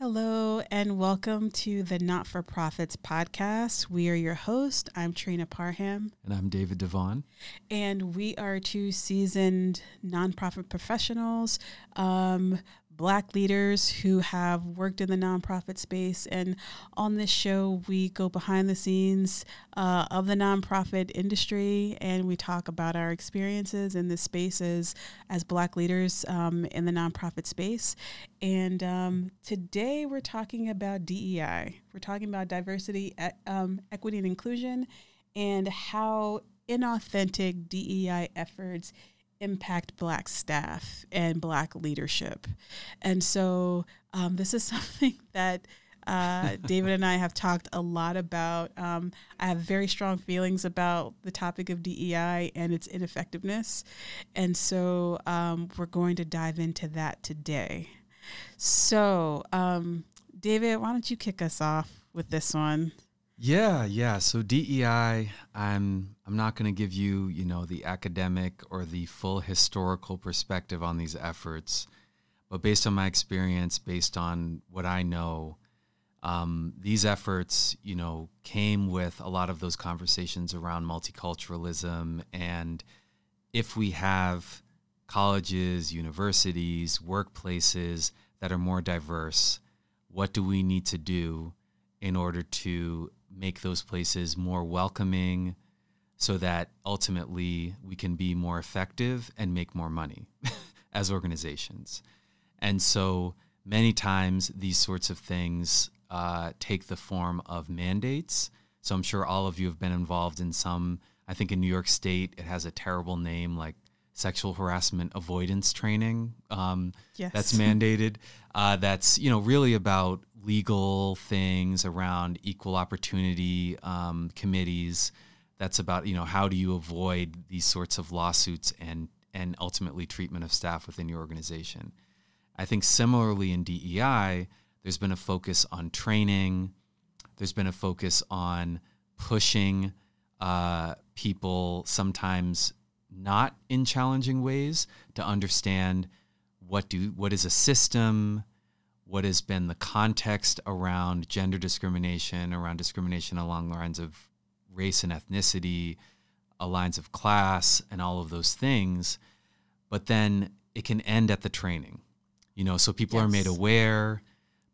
Hello, and welcome to the Not for Prophet podcast. We are your host. I'm Trenia Parham. And I'm David DeVaughn. And we are two seasoned nonprofit professionals um, Black leaders who have worked in the nonprofit space. And on this show, we go behind the scenes uh, of the nonprofit industry and we talk about our experiences in this space as, as Black leaders um, in the nonprofit space. And um, today we're talking about DEI. We're talking about diversity, um, equity, and inclusion, and how inauthentic DEI efforts impact Black staff and Black leadership. And so um, this is something that uh, David and I have talked a lot about. Um, I have very strong feelings about the topic of DEI and its ineffectiveness. And so um, we're going to dive into that today. So, um, David, why don't you kick us off with this one? Yeah, yeah. So DEI, I'm I'm not going to give you, you know, the academic or the full historical perspective on these efforts, but based on my experience, based on what I know, um, these efforts, you know, came with a lot of those conversations around multiculturalism and if we have colleges, universities, workplaces that are more diverse, what do we need to do in order to make those places more welcoming so that ultimately we can be more effective and make more money as organizations. And so many times these sorts of things uh, take the form of mandates. So I'm sure all of you have been involved in some, I think in New York State, it has a terrible name like sexual harassment avoidance training um, yes. that's mandated. Uh, that's, you know, really about legal things around equal opportunity um, committees. That's about you know how do you avoid these sorts of lawsuits and and ultimately treatment of staff within your organization. I think similarly in DEI, there's been a focus on training. There's been a focus on pushing uh, people sometimes not in challenging ways to understand what do what is a system what has been the context around gender discrimination, around discrimination along the lines of race and ethnicity, along lines of class, and all of those things. But then it can end at the training. You know, so people yes. are made aware,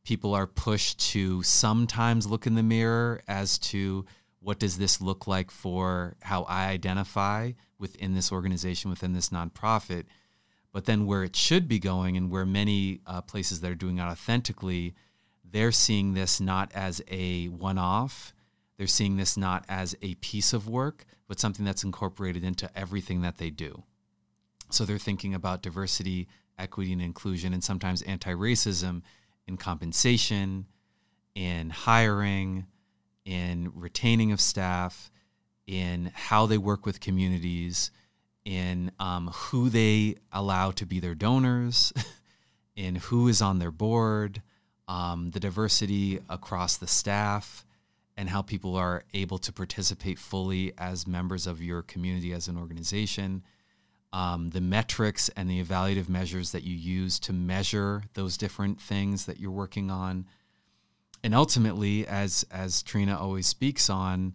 people are pushed to sometimes look in the mirror as to what does this look like for how I identify within this organization, within this nonprofit but then where it should be going, and where many uh, places that are doing it authentically, they're seeing this not as a one off. They're seeing this not as a piece of work, but something that's incorporated into everything that they do. So they're thinking about diversity, equity, and inclusion, and sometimes anti racism in compensation, in hiring, in retaining of staff, in how they work with communities in um, who they allow to be their donors, in who is on their board, um, the diversity across the staff, and how people are able to participate fully as members of your community as an organization. Um, the metrics and the evaluative measures that you use to measure those different things that you're working on. And ultimately, as as Trenia always speaks on,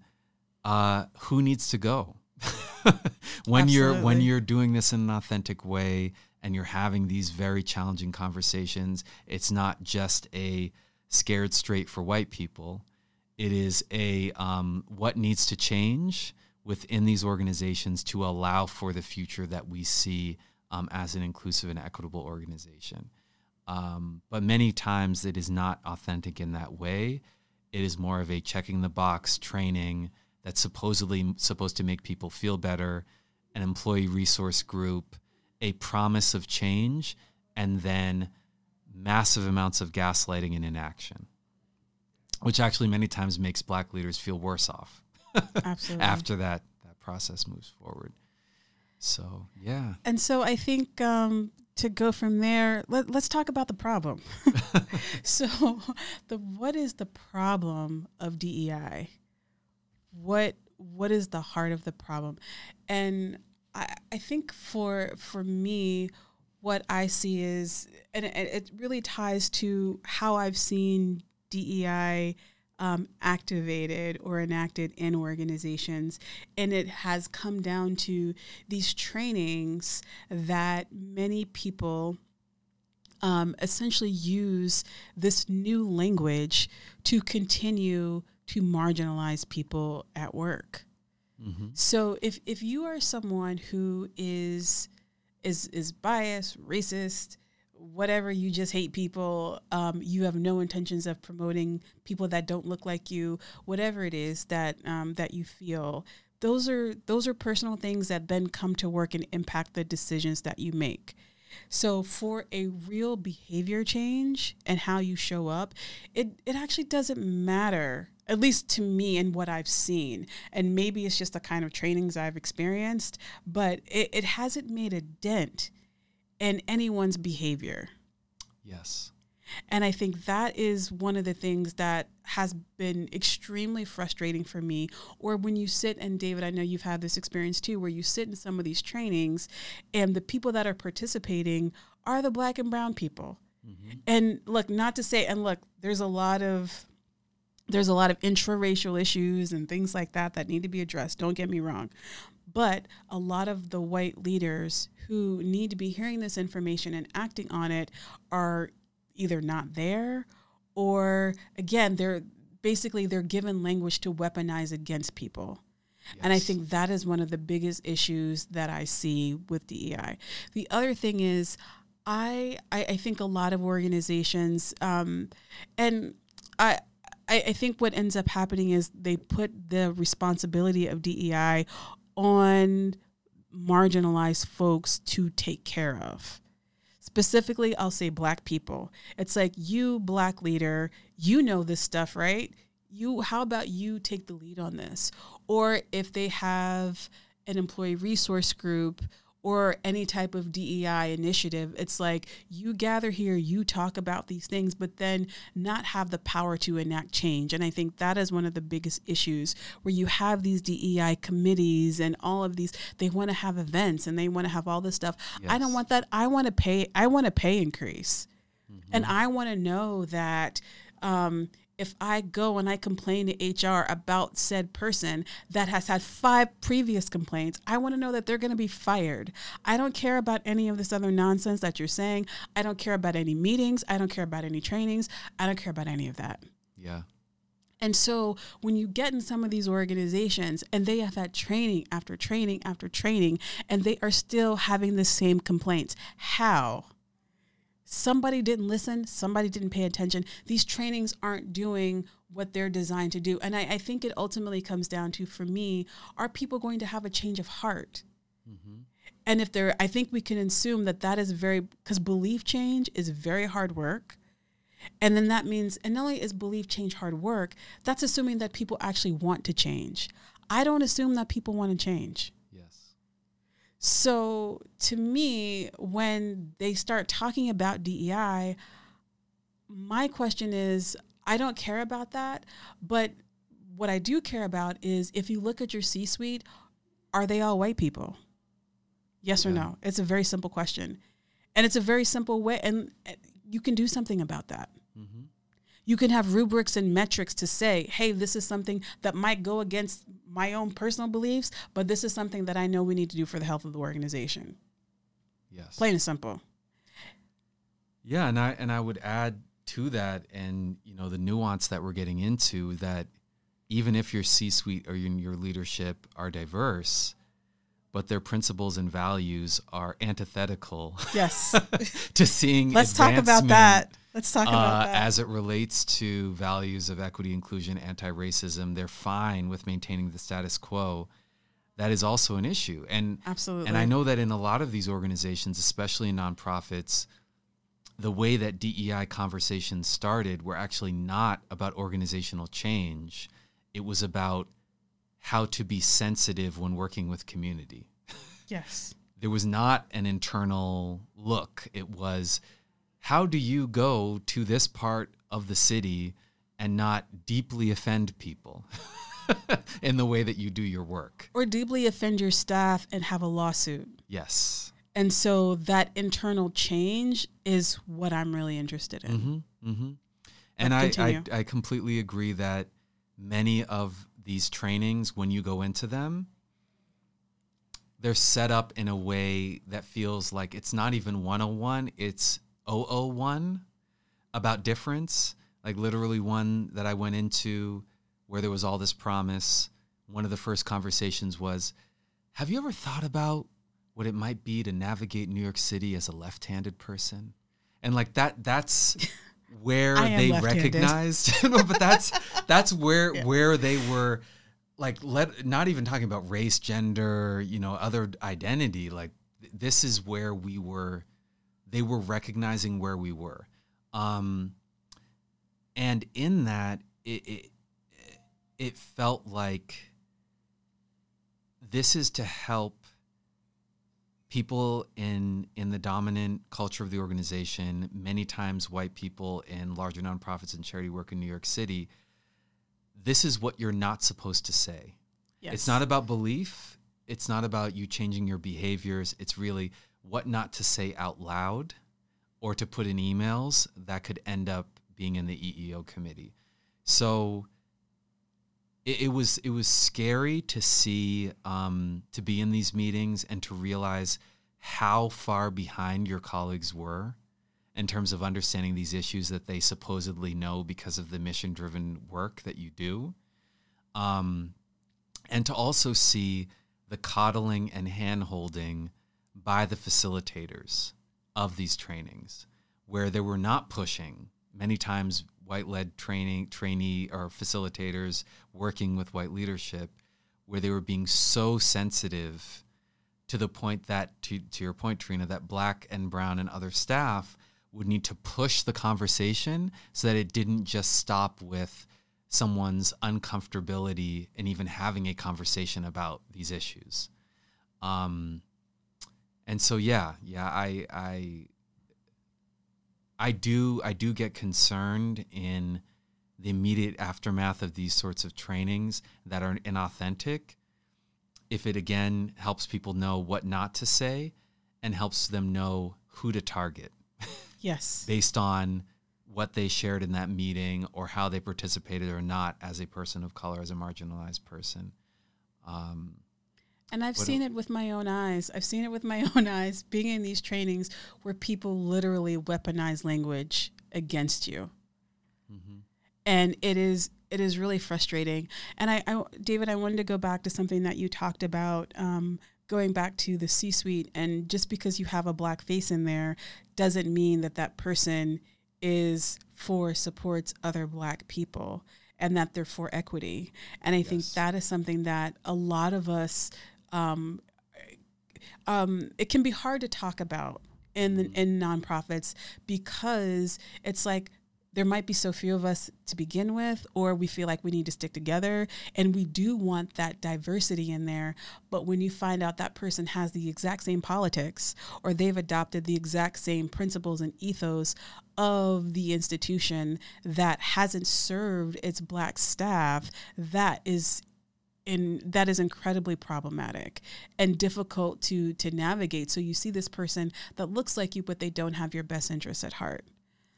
uh, who needs to go? when Absolutely. you're when you're doing this in an authentic way and you're having these very challenging conversations, it's not just a scared straight for white people. It is a um, what needs to change within these organizations to allow for the future that we see um, as an inclusive and equitable organization. Um, but many times it is not authentic in that way. It is more of a checking the box training that's supposedly supposed to make people feel better, an employee resource group, a promise of change, and then massive amounts of gaslighting and inaction, which actually many times makes black leaders feel worse off after that that process moves forward. So yeah, and so I think um, to go from there, let, us talk about the problem. so, the what is the problem of DEI? What what is the heart of the problem and I, I think for for me what I see is, and it, it really ties to how I've seen DEI um, activated or enacted in organizations. And it has come down to these trainings that many people um, essentially use this new language to continue to marginalize people at work. Mm-hmm. So if, if you are someone who is is is biased, racist, whatever you just hate people um, you have no intentions of promoting people that don't look like you whatever it is that um, that you feel those are those are personal things that then come to work and impact the decisions that you make so for a real behavior change and how you show up it it actually doesn't matter at least to me and what I've seen. And maybe it's just the kind of trainings I've experienced, but it, it hasn't made a dent in anyone's behavior. Yes. And I think that is one of the things that has been extremely frustrating for me. Or when you sit, and David, I know you've had this experience too, where you sit in some of these trainings and the people that are participating are the black and brown people. Mm-hmm. And look, not to say, and look, there's a lot of there's a lot of intraracial issues and things like that that need to be addressed. Don't get me wrong. But a lot of the white leaders who need to be hearing this information and acting on it are either not there or again they're basically they're given language to weaponize against people. Yes. And I think that is one of the biggest issues that I see with DEI. The other thing is, I I, I think a lot of organizations, um, and I I, think what ends up happening is they put the responsibility of DEI on marginalized folks to take care of. Specifically, I'll say black people. It's like you, black leader, you know this stuff, right? You, how about you take the lead on this? Or if they have an employee resource group or any type of DEI initiative. It's like you gather here, you talk about these things, but then not have the power to enact change. And I think that is one of the biggest issues where you have these DEI committees and all of these, they want to have events and they want to have all this stuff. Yes. I don't want that. I want to pay, I want a pay increase. Mm-hmm. And I want to know that um, if I go and I complain to HR about said person that has had five previous complaints, I want to know that they're going to be fired. I don't care about any of this other nonsense that you're saying. I don't care about any meetings. I don't care about any trainings. I don't care about any of that. Yeah. And so when you get in some of these organizations and they have had training after training after training and they are still having the same complaints, how? Somebody didn't listen, somebody didn't pay attention. These trainings aren't doing what they're designed to do. And I, I think it ultimately comes down to, for me, are people going to have a change of heart? Mm-hmm. And if they're, I think we can assume that that is very, because belief change is very hard work. And then that means, and not only is belief change hard work, that's assuming that people actually want to change. I don't assume that people want to change. So to me, when they start talking about DEI, my question is I don't care about that, but what I do care about is if you look at your C suite, are they all white people? Yes or no? It's a very simple question. And it's a very simple way, and you can do something about that. Mm-hmm. You can have rubrics and metrics to say, hey, this is something that might go against my own personal beliefs, but this is something that I know we need to do for the health of the organization. Yes. Plain and simple. Yeah, and I and I would add to that and you know the nuance that we're getting into that even if your C-suite or your, your leadership are diverse, but their principles and values are antithetical. Yes. to seeing Let's talk about that Let's talk about uh, that. As it relates to values of equity, inclusion, anti racism, they're fine with maintaining the status quo. That is also an issue. And absolutely. And I know that in a lot of these organizations, especially in nonprofits, the way that DEI conversations started were actually not about organizational change. It was about how to be sensitive when working with community. Yes. there was not an internal look. It was how do you go to this part of the city and not deeply offend people in the way that you do your work or deeply offend your staff and have a lawsuit yes And so that internal change is what I'm really interested in. Mm-hmm, mm-hmm. And I, I, I completely agree that many of these trainings, when you go into them, they're set up in a way that feels like it's not even 101, it's 001 about difference. Like literally one that I went into where there was all this promise. One of the first conversations was, have you ever thought about what it might be to navigate New York City as a left-handed person? And like that that's where they recognized no, but that's that's where yeah. where they were like let not even talking about race, gender, you know, other identity, like this is where we were they were recognizing where we were. Um and in that it, it it felt like this is to help people in in the dominant culture of the organization, many times white people in larger nonprofits and charity work in New York City. This is what you're not supposed to say. Yes. It's not about belief. It's not about you changing your behaviors. It's really what not to say out loud or to put in emails that could end up being in the EEO committee. So it, it was it was scary to see um, to be in these meetings and to realize how far behind your colleagues were in terms of understanding these issues that they supposedly know because of the mission driven work that you do. Um, and to also see the coddling and hand holding by the facilitators of these trainings, where they were not pushing, many times white led training trainee or facilitators working with white leadership where they were being so sensitive to the point that to, to your point trenia that black and brown and other staff would need to push the conversation so that it didn't just stop with someone's uncomfortability and even having a conversation about these issues. Um, and so yeah yeah i i I do I do get concerned in the immediate aftermath of these sorts of trainings that are inauthentic if it again helps people know what not to say and helps them know who to target. Yes. based on what they shared in that meeting or how they participated or not as a person of color, as a marginalized person. Um, and I've what seen it with my own eyes. I've seen it with my own eyes being in these trainings where people literally weaponize language against you. Mm-hmm. And it is it is really frustrating. And I, I, David, I wanted to go back to something that you talked about, um, going back to the C-suite. And just because you have a black face in there doesn't mean that that person is for supports other black people and that they're for equity. And I yes. think that is something that a lot of us um, um, it can be hard to talk about in the, in nonprofits because it's like there might be so few of us to begin with, or we feel like we need to stick together. And we do want that diversity in there. But when you find out that person has the exact same politics, or they've adopted the exact same principles and ethos of the institution that hasn't served its black staff, that is and that is incredibly problematic and difficult to to navigate. So you see this person that looks like you but they don't have your best interests at heart.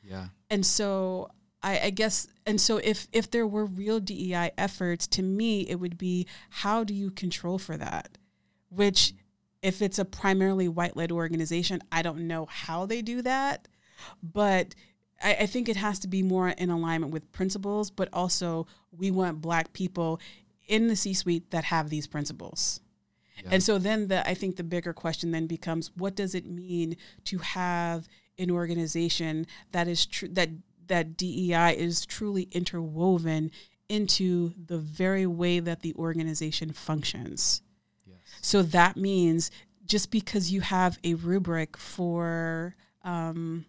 Yeah. And so I, I guess and so if if there were real DEI efforts to me it would be how do you control for that? Which if it's a primarily white led organization I don't know how they do that but I, I think it has to be more in alignment with principles but also we want black people in the C suite that have these principles. Yeah. And so then the I think the bigger question then becomes what does it mean to have an organization that is true that that DEI is truly interwoven into the very way that the organization functions. Yes. So that means just because you have a rubric for um,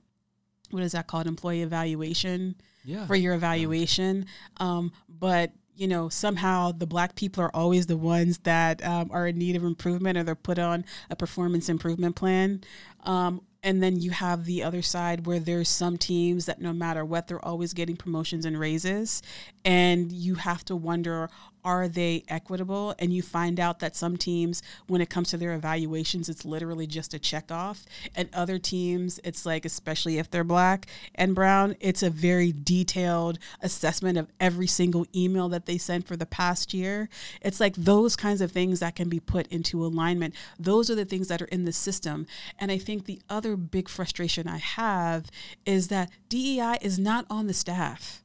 what is that called employee evaluation yeah. for your evaluation yeah. um, but you know, somehow the black people are always the ones that um, are in need of improvement or they're put on a performance improvement plan. Um, and then you have the other side where there's some teams that no matter what, they're always getting promotions and raises. And you have to wonder are they equitable? And you find out that some teams, when it comes to their evaluations, it's literally just a check off. And other teams, it's like, especially if they're black and brown, it's a very detailed assessment of every single email that they sent for the past year. It's like those kinds of things that can be put into alignment. Those are the things that are in the system. And I think the other big frustration I have is that DEI is not on the staff.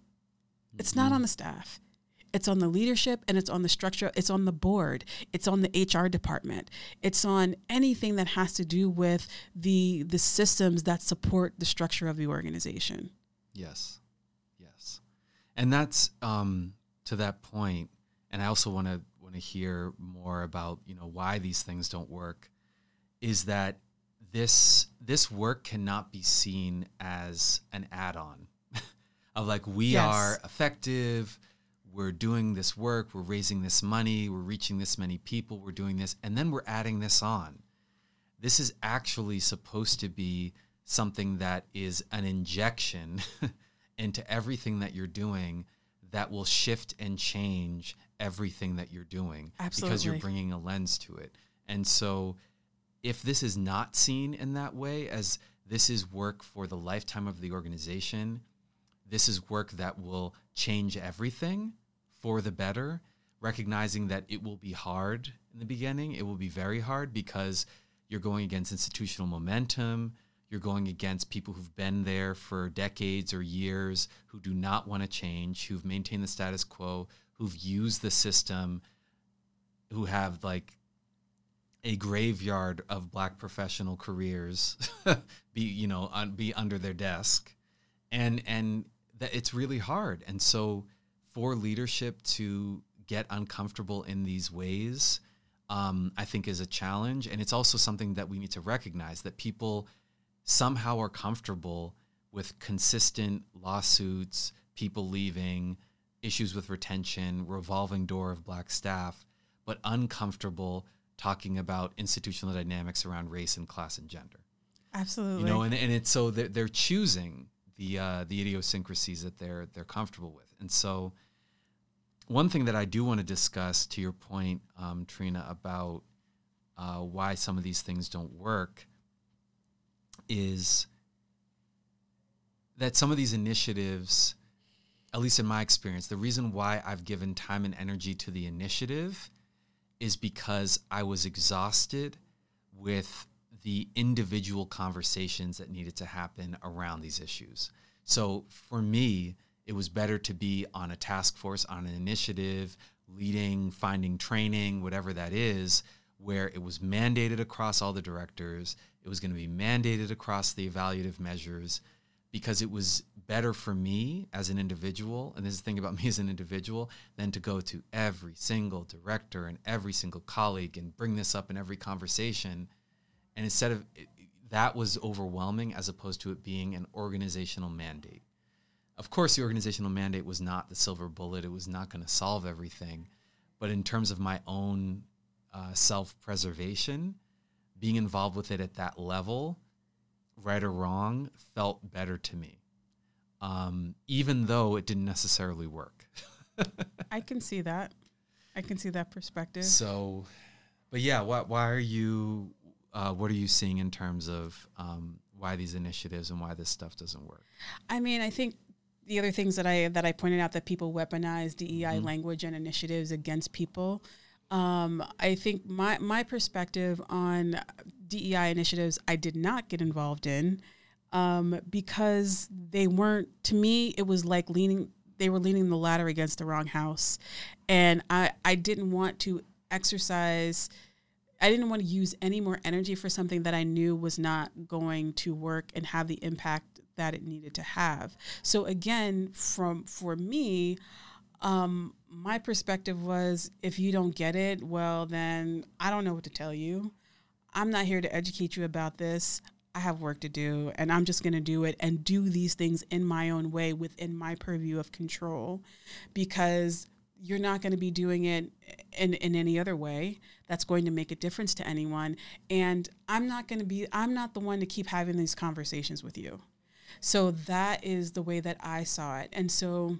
It's not mm-hmm. on the staff. It's on the leadership and it's on the structure. It's on the board. It's on the HR department. It's on anything that has to do with the the systems that support the structure of the organization. Yes, yes, and that's um, to that point. And I also want to want to hear more about you know why these things don't work. Is that this this work cannot be seen as an add-on of like we yes. are effective we're doing this work, we're raising this money, we're reaching this many people, we're doing this, and then we're adding this on. This is actually supposed to be something that is an injection into everything that you're doing that will shift and change everything that you're doing Absolutely. because you're bringing a lens to it. And so if this is not seen in that way as this is work for the lifetime of the organization, this is work that will change everything, for the better, recognizing that it will be hard in the beginning. It will be very hard because you're going against institutional momentum. You're going against people who've been there for decades or years, who do not want to change, who've maintained the status quo, who've used the system, who have like a graveyard of black professional careers be you know un, be under their desk and and that it's really hard and so for leadership to get uncomfortable in these ways, um, I think is a challenge. And it's also something that we need to recognize that people somehow are comfortable with consistent lawsuits, people leaving, issues with retention, revolving door of black staff, but uncomfortable talking about institutional dynamics around race and class and gender. Absolutely. You know, and, and it's so they're, they're choosing the uh, the idiosyncrasies that they're they're comfortable with, and so one thing that I do want to discuss, to your point, um, Trenia, about uh, why some of these things don't work, is that some of these initiatives, at least in my experience, the reason why I've given time and energy to the initiative is because I was exhausted with the individual conversations that needed to happen around these issues. So for me, it was better to be on a task force, on an initiative, leading, finding training, whatever that is, where it was mandated across all the directors. It was going to be mandated across the evaluative measures because it was better for me as an individual, and this is the thing about me as an individual, than to go to every single director and every single colleague and bring this up in every conversation. And instead of that was overwhelming as opposed to it being an organizational mandate of course, the organizational mandate was not the silver bullet. It was not going to solve everything. But in terms of my own uh, self preservation, being involved with it at that level, right or wrong, felt better to me, um, even though it didn't necessarily work. I can see that. I can see that perspective. So, but yeah, why, why are you, uh, what are you seeing in terms of um, why these initiatives and why this stuff doesn't work? I mean, I think the other things that I that I pointed out that people weaponize DEI mm-hmm. language and initiatives against people. Um, I think my my perspective on DEI initiatives I did not get involved in um, because they weren't to me it was like leaning they were leaning the ladder against the wrong house and I I didn't want to exercise I didn't want to use any more energy for something that I knew was not going to work and have the impact that it needed to have. So again, from for me, um, my perspective was if you don't get it, well then I don't know what to tell you. I'm not here to educate you about this. I have work to do and I'm just going to do it and do these things in my own way within my purview of control because you're not going to be doing it in, in any other way that's going to make a difference to anyone and i'm not going to be i'm not the one to keep having these conversations with you so that is the way that I saw it. And so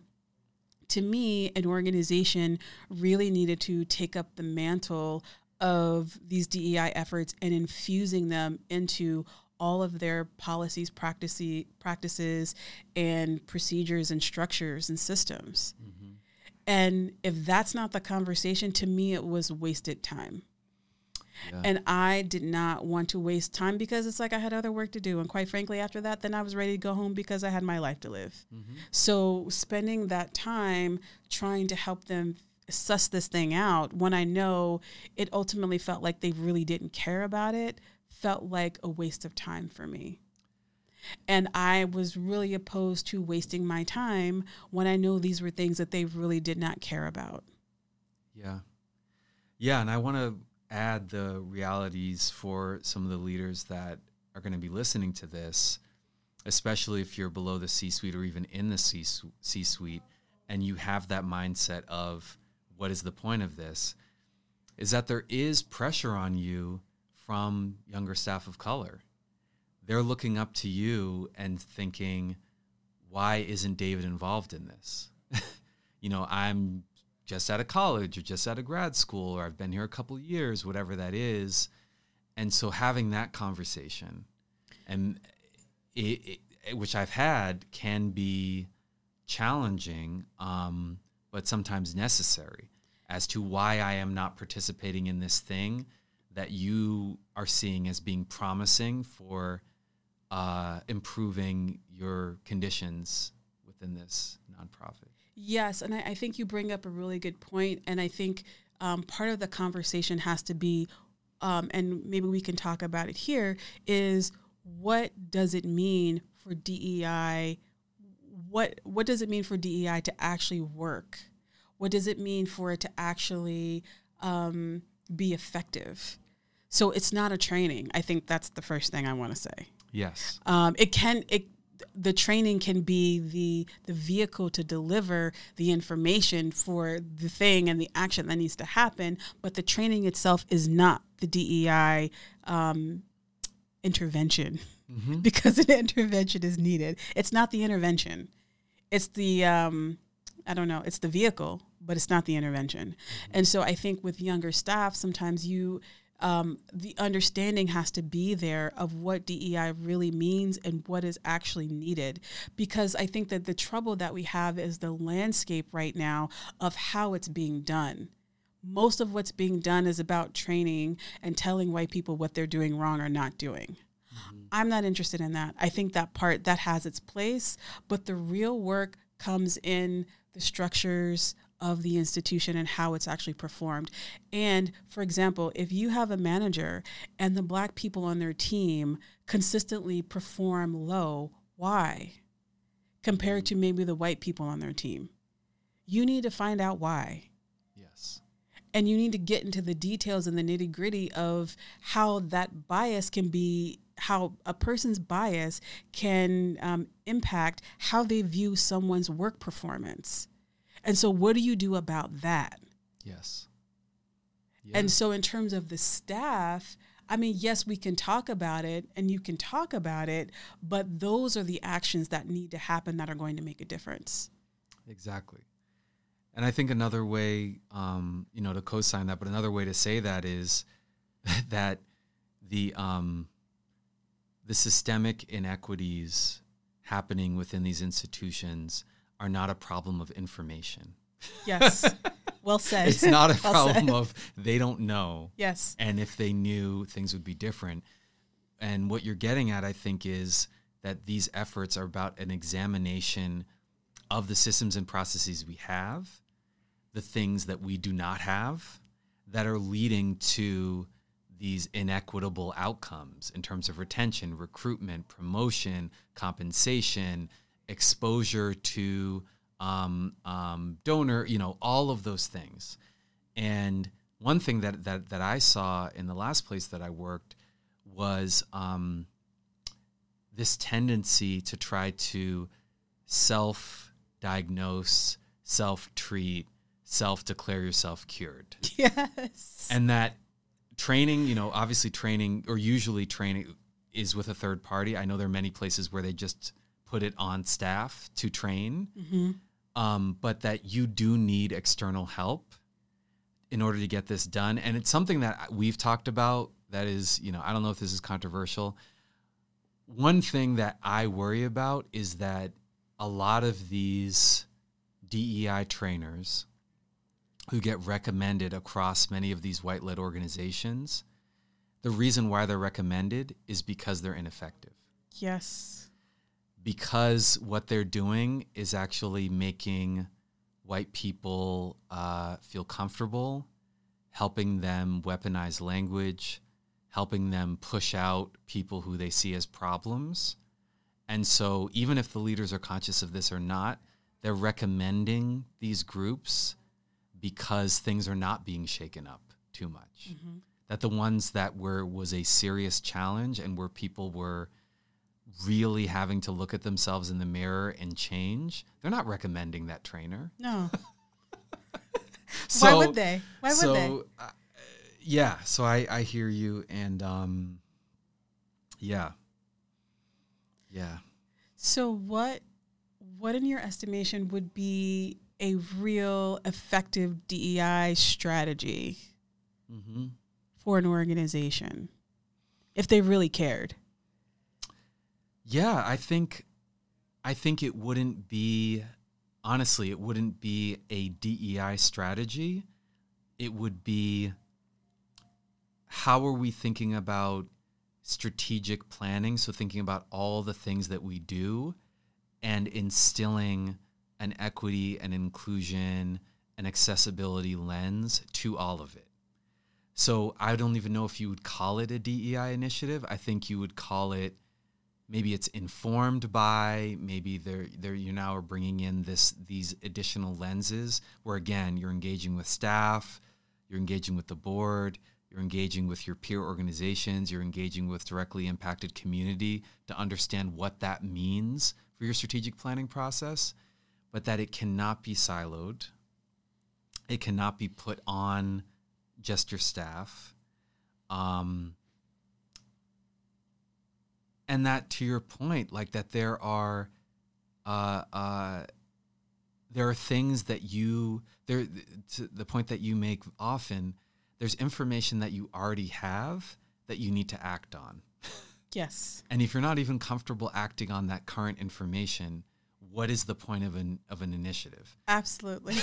to me, an organization really needed to take up the mantle of these DEI efforts and infusing them into all of their policies, practices, practices, and procedures and structures and systems. Mm-hmm. And if that's not the conversation, to me, it was wasted time. Yeah. And I did not want to waste time because it's like I had other work to do. And quite frankly, after that, then I was ready to go home because I had my life to live. Mm-hmm. So spending that time trying to help them suss this thing out when I know it ultimately felt like they really didn't care about it felt like a waste of time for me. And I was really opposed to wasting my time when I know these were things that they really did not care about. Yeah. Yeah. And I want to add the realities for some of the leaders that are going to be listening to this, especially if you're below the C suite or even in the C suite, and you have that mindset of what is the point of this, is that there is pressure on you from younger staff of color. They're looking up to you and thinking, why isn't David involved in this? you know, I'm just out of college or just out of grad school or I've been here a couple years, whatever that is. And so having that conversation and it, it, which I've had can be challenging, um, but sometimes necessary as to why I am not participating in this thing that you are seeing as being promising for uh, improving your conditions within this nonprofit. Yes, and I, I, think you bring up a really good point, and I think um, part of the conversation has to be, um, and maybe we can talk about it here, is what does it mean for DEI? What what does it mean for DEI to actually work? What does it mean for it to actually um, be effective? So it's not a training. I think that's the first thing I want to say. Yes. Um, it can it the training can be the the vehicle to deliver the information for the thing and the action that needs to happen but the training itself is not the dei um, intervention mm-hmm. because an intervention is needed it's not the intervention it's the um, i don't know it's the vehicle but it's not the intervention mm-hmm. and so i think with younger staff sometimes you um, the understanding has to be there of what DEI really means and what is actually needed. Because I think that the trouble that we have is the landscape right now of how it's being done. Most of what's being done is about training and telling white people what they're doing wrong or not doing. Mm-hmm. I'm not interested in that. I think that part that has its place, but the real work comes in the structures of the institution and how it's actually performed. And for example, if you have a manager and the black people on their team consistently perform low, why? Compared to maybe the white people on their team. You need to find out why. Yes. And you need to get into the details and the nitty gritty of how that bias can be how a person's bias can um, impact how they view someone's work performance. And so, what do you do about that? Yes. Yeah. And so, in terms of the staff, I mean, yes, we can talk about it and you can talk about it, but those are the actions that need to happen that are going to make a difference. Exactly. And I think another way, um, you know, to co-sign that, but another way to say that is that the um, the systemic inequities happening within these institutions are not a problem of information. Yes. Well said. it's not a well problem said. of they don't know. Yes. And if they knew, things would be different. And what you're getting at, I think, is that these efforts are about an examination of the systems and processes we have, the things that we do not have that are leading to these inequitable outcomes in terms of retention, recruitment, promotion, compensation, exposure to um, um, donor, you know, all of those things. And one thing that, that, that I saw in the last place that I worked was um, this tendency to try to self diagnose, self treat, self declare yourself cured. Yes. And that training, you know, obviously training or usually training is with a third party. I know there are many places where they just put it on staff to train. Mm-hmm. um, but that you do need external help in order to get this done. And it's something that we've talked about that is, you know, I don't know if this is controversial. One thing that I worry about is that a lot of these DEI trainers who get recommended across many of these white led organizations, the reason why they're recommended is because they're ineffective. Yes. Because what they're doing is actually making white people uh, feel comfortable, helping them weaponize language, helping them push out people who they see as problems. And so, even if the leaders are conscious of this or not, they're recommending these groups because things are not being shaken up too much. Mm-hmm. That the ones that were was a serious challenge and where people were really having to look at themselves in the mirror and change, they're not recommending that trainer. No. so, Why would they? Why would so, they? Uh, yeah, so I I hear you and um yeah. Yeah. So what what in your estimation would be a real effective DEI strategy mm-hmm. for an organization if they really cared? Yeah, I think I think it wouldn't be honestly, it wouldn't be a DEI strategy. It would be how are we thinking about strategic planning? So thinking about all the things that we do and instilling an equity and inclusion and accessibility lens to all of it. So I don't even know if you would call it a DEI initiative. I think you would call it maybe it's informed by maybe they're, they're you now are bringing in this these additional lenses where again you're engaging with staff, you're engaging with the board, you're engaging with your peer organizations, you're engaging with directly impacted community to understand what that means for your strategic planning process, but that it cannot be siloed. It cannot be put on just your staff. Um, and that to your point, like that there are uh, uh, there are things that you there to the point that you make often there's information that you already have that you need to act on. Yes. and if you're not even comfortable acting on that current information, what is the point of an of an initiative? Absolutely.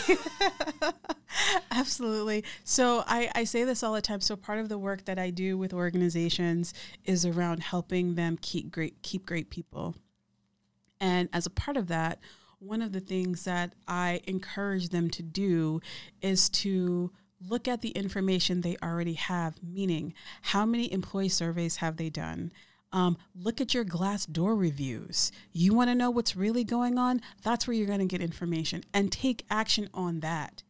Absolutely. So I, I say this all the time. So part of the work that I do with organizations is around helping them keep great keep great people. And as a part of that, one of the things that I encourage them to do is to look at the information they already have, meaning how many employee surveys have they done? Um, look at your Glassdoor reviews. You want to know what's really going on? That's where you're going to get information and take action on that.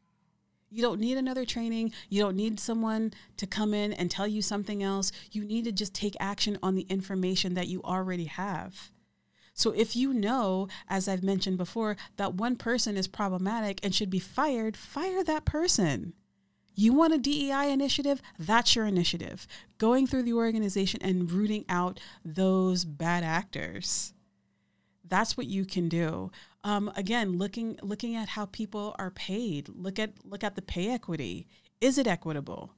You don't need another training. You don't need someone to come in and tell you something else. You need to just take action on the information that you already have. So if you know, as I've mentioned before, that one person is problematic and should be fired, fire that person. You want a DEI initiative? That's your initiative. Going through the organization and rooting out those bad actors. That's what you can do. Um, again, looking looking at how people are paid. Look at look at the pay equity. Is it equitable?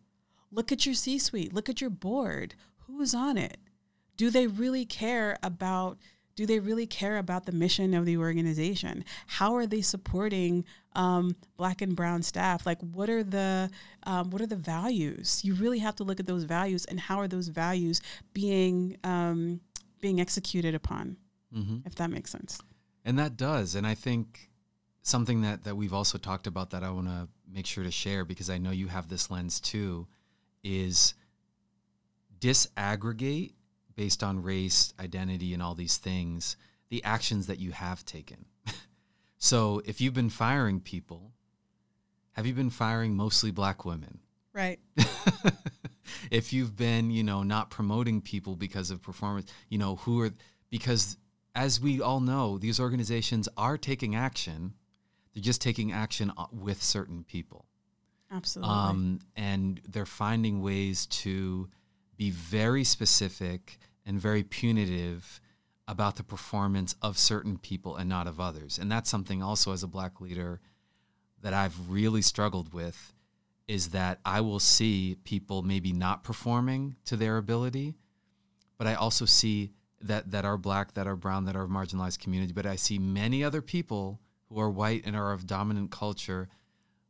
Look at your C-suite. Look at your board. Who's on it? Do they really care about do they really care about the mission of the organization? How are they supporting um, black and brown staff? Like, what are the um, what are the values? You really have to look at those values and how are those values being um, being executed upon, mm-hmm. if that makes sense. And that does, and I think something that that we've also talked about that I want to make sure to share because I know you have this lens too, is disaggregate based on race, identity, and all these things, the actions that you have taken. so if you've been firing people, have you been firing mostly black women? Right. if you've been, you know, not promoting people because of performance, you know, who are, because as we all know, these organizations are taking action. They're just taking action uh, with certain people. Absolutely. Um, and they're finding ways to be very specific and very punitive about the performance of certain people and not of others. And that's something also as a black leader that I've really struggled with is that I will see people maybe not performing to their ability, but I also see that that are black, that are brown, that are marginalized community, but I see many other people who are white and are of dominant culture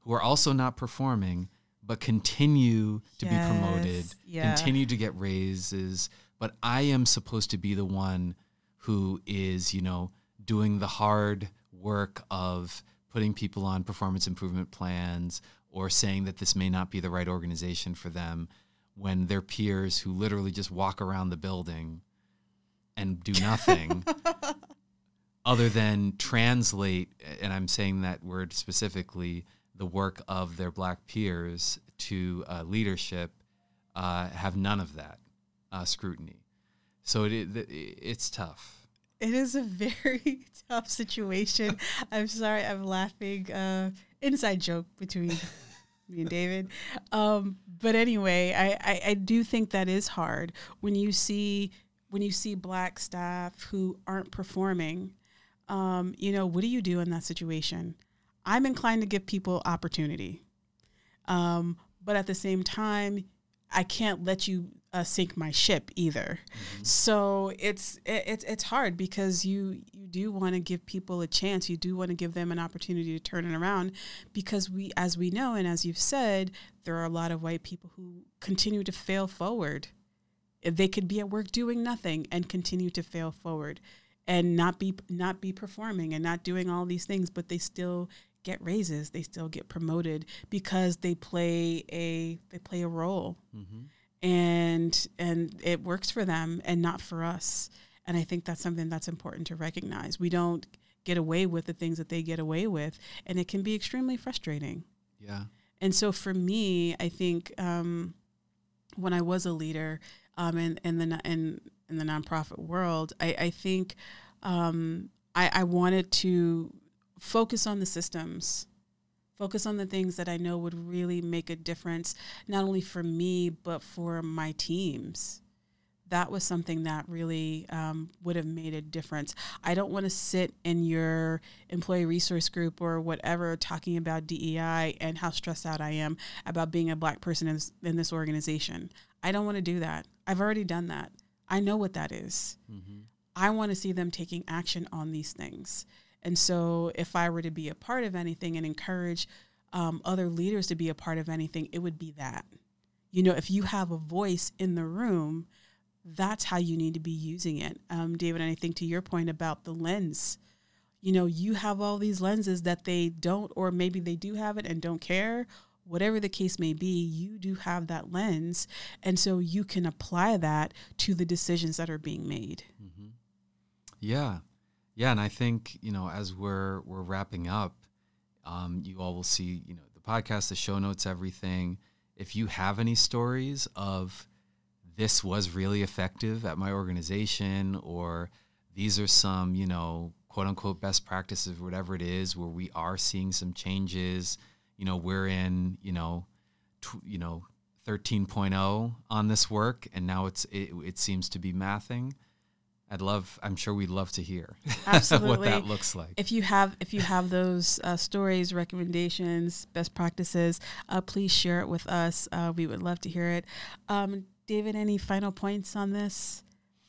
who are also not performing but continue to yes, be promoted, yeah. continue to get raises, but I am supposed to be the one who is, you know, doing the hard work of putting people on performance improvement plans or saying that this may not be the right organization for them when their peers who literally just walk around the building and do nothing other than translate and I'm saying that word specifically the work of their black peers to uh, leadership uh, have none of that uh, scrutiny so it, it, it's tough it is a very tough situation. I'm sorry, I'm laughing. Uh, inside joke between me and David. Um, but anyway, I, I, I do think that is hard when you see when you see black staff who aren't performing. Um, you know, what do you do in that situation? I'm inclined to give people opportunity, um, but at the same time, I can't let you uh, sink my ship either. Mm-hmm. So it's it, it's it's hard because you you do want to give people a chance. You do want to give them an opportunity to turn it around because we, as we know, and as you've said, there are a lot of white people who continue to fail forward. They could be at work doing nothing and continue to fail forward, and not be not be performing and not doing all these things, but they still get raises. They still get promoted because they play a they play a role. Mm-hmm and and it works for them and not for us and i think that's something that's important to recognize we don't get away with the things that they get away with and it can be extremely frustrating yeah and so for me i think um, when i was a leader um, in, in the in, in the nonprofit world i, I think um, I, I wanted to focus on the systems focus on the things that I know would really make a difference, not only for me, but for my teams. That was something that really um, would have made a difference. I don't want to sit in your employee resource group or whatever talking about DEI and how stressed out I am about being a black person in this, in this organization. I don't want to do that. I've already done that. I know what that is. Mm-hmm. I want to see them taking action on these things. And so, if I were to be a part of anything and encourage um, other leaders to be a part of anything, it would be that. You know, if you have a voice in the room, that's how you need to be using it. Um, David, and I think to your point about the lens, you know, you have all these lenses that they don't, or maybe they do have it and don't care. Whatever the case may be, you do have that lens. And so you can apply that to the decisions that are being made. Mm-hmm. Yeah. Yeah, and I think you know as we're we're wrapping up, um, you all will see you know the podcast, the show notes, everything. If you have any stories of this was really effective at my organization, or these are some you know quote unquote best practices, whatever it is, where we are seeing some changes. You know, we're in you know, tw- you know. 13.0 on this work and now it's it, it seems to be mathing I'd love. I'm sure we'd love to hear what that looks like. If you have, if you have those uh, stories, recommendations, best practices, uh, please share it with us. Uh, we would love to hear it. Um, David, any final points on this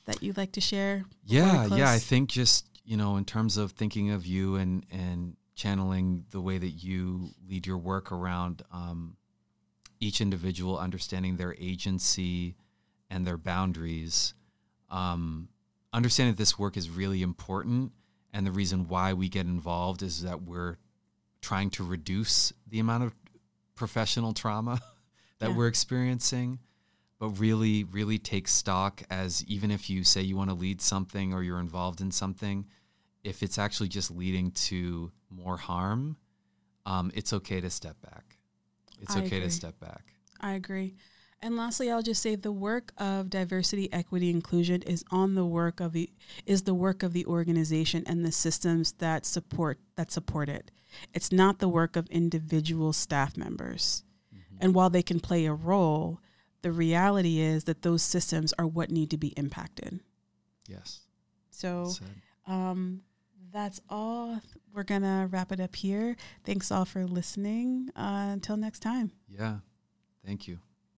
that you'd like to share? Yeah, yeah. I think just you know, in terms of thinking of you and and channeling the way that you lead your work around um, each individual understanding their agency and their boundaries. Um, understanding that this work is really important and the reason why we get involved is that we're trying to reduce the amount of professional trauma that yeah. we're experiencing but really really take stock as even if you say you want to lead something or you're involved in something if it's actually just leading to more harm um, it's okay to step back it's I okay agree. to step back i agree and lastly, I'll just say the work of diversity, equity, inclusion is on the work of the is the work of the organization and the systems that support that support it. It's not the work of individual staff members. Mm-hmm. And while they can play a role, the reality is that those systems are what need to be impacted. Yes. So um, that's all. We're going to wrap it up here. Thanks all for listening. Uh, until next time. Yeah. Thank you.